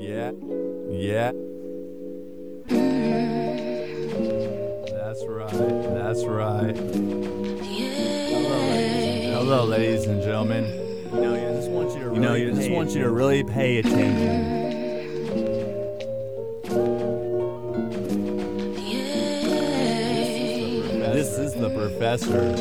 Yeah. Yeah. That's right. That's right. Hello, ladies and gentlemen. You know, I just want you to You know, really you just pay want you to attention. really pay attention. This is the professor.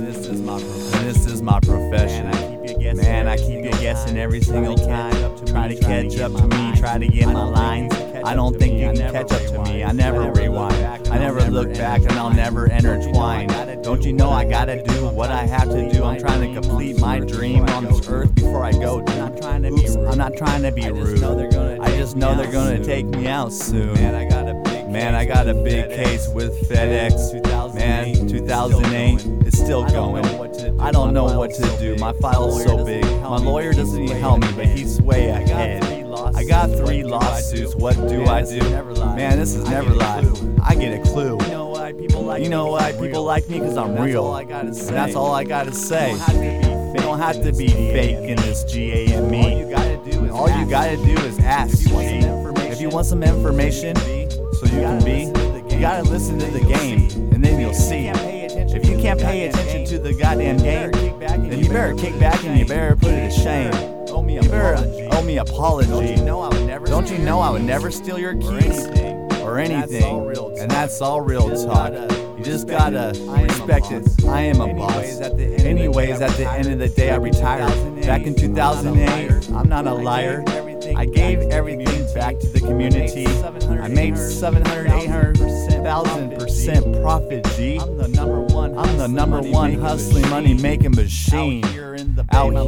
This is my And this is my profession. Man, I keep you guessing. Man, I keep guessing every single time. catch up to Try to catch up to me, try to get my lines. you can catch I don't think you can catch up to me. I never I never look rewind. I never look back and I'll never intertwine. Don't you know I gotta do what I have to do? I'm trying to complete my dream on this earth before I go. I'm not trying to be Oops, rude. I'm not trying to be rude. know they're gonna I just know they're gonna take me out soon. Man, I got a big case I got a with FedEx. case with FedEx. 2008. Man, 2008 is still going. know what to do. I don't know what to do. My file's so big. My lawyer doesn't even help me, but he's way ahead. I got three What do I lawsuits. What do I do? Man, this is Neverlie. I get a clue. You know why people like You me? know 'Cause why I'm real. Because I'm That's real. all I gotta say. And that's all I gotta say. You don't have to be fake in this be GA and me. this GA and All you gotta do is ask. gotta do is ask. If you want some information, If you so you can be, you gotta listen to the game, and then you'll see. If you can't pay attention to the goddamn game, then you better kick back and you better put it to shame. You better owe me apology. Don't you know I would never steal your keys or anything? And that's all real talk. You just gotta respect it. I am a boss. Anyways, at the end of the day, I retired. Back in 2008, 2008, I'm not a liar. I gave everything back to the community. I made 700, 800,000 percent profit, G. I'm the number one. I'm the number hustling one money-making hustling money making machine. Out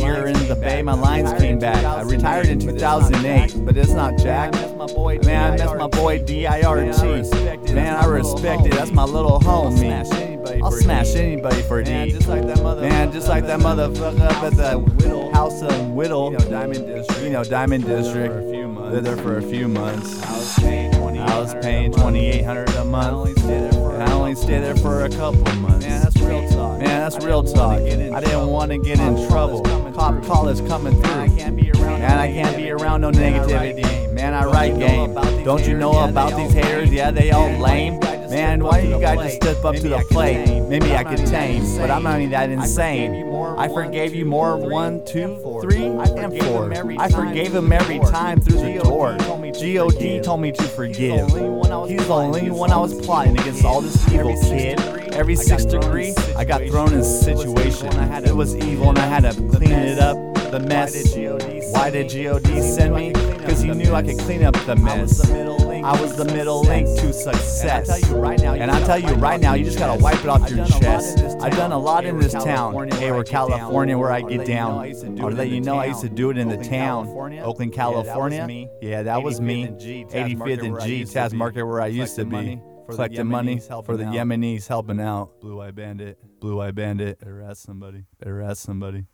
here in the Bay, my lines came back. I retired in back. I retired in 2008, but it's not Jack. Man, that's my boy. Man, my boy D.I.R.T. DIRT. Man, I respect it. That's my little homie. Anybody I'll smash D. anybody for Man, D. just like that motherfucker. Man, just like that motherfucker up at the Whittle. House of Whittle, You know, Diamond District. you know, Diamond District. for a few months. Lived there for a few months. I was paying twenty. I was paying 2800 a month. only stayed there for. And a I only stayed there for a couple months. Man, that's real talk. Man, that's I real talk. I didn't want to get in trouble. call is coming Cop through. call is coming Man, I through. can't be around. Man, I can't be around no negativity. Man, I write game. Don't you know about these haters? Yeah, they all lame. Man, why don't you guys just step up to the plate? Maybe I could tame, but I'm not even that insane. I forgave you more one, two, three, and four. I forgave him every time through the door. God told me to forgive. He's the only one I was plotting against all this evil kid. Every six degree, I got thrown in a situation. It was evil and I had to clean it up. The mess. Why did God send me? He knew I could clean up the mess. I was the middle link to success. And I tell you right now, you just gotta wipe it off your chest. I've done a lot in this town. Hayward, California, where I get down. I'll let you know I used to do it in the town. Oakland, California. Yeah, that was me. 85th and G, Taz Market, where I used to be. Collecting money for the Yemenis helping out. Blue Eye Bandit. Blue Eye Bandit. Arrest somebody. Arrest somebody.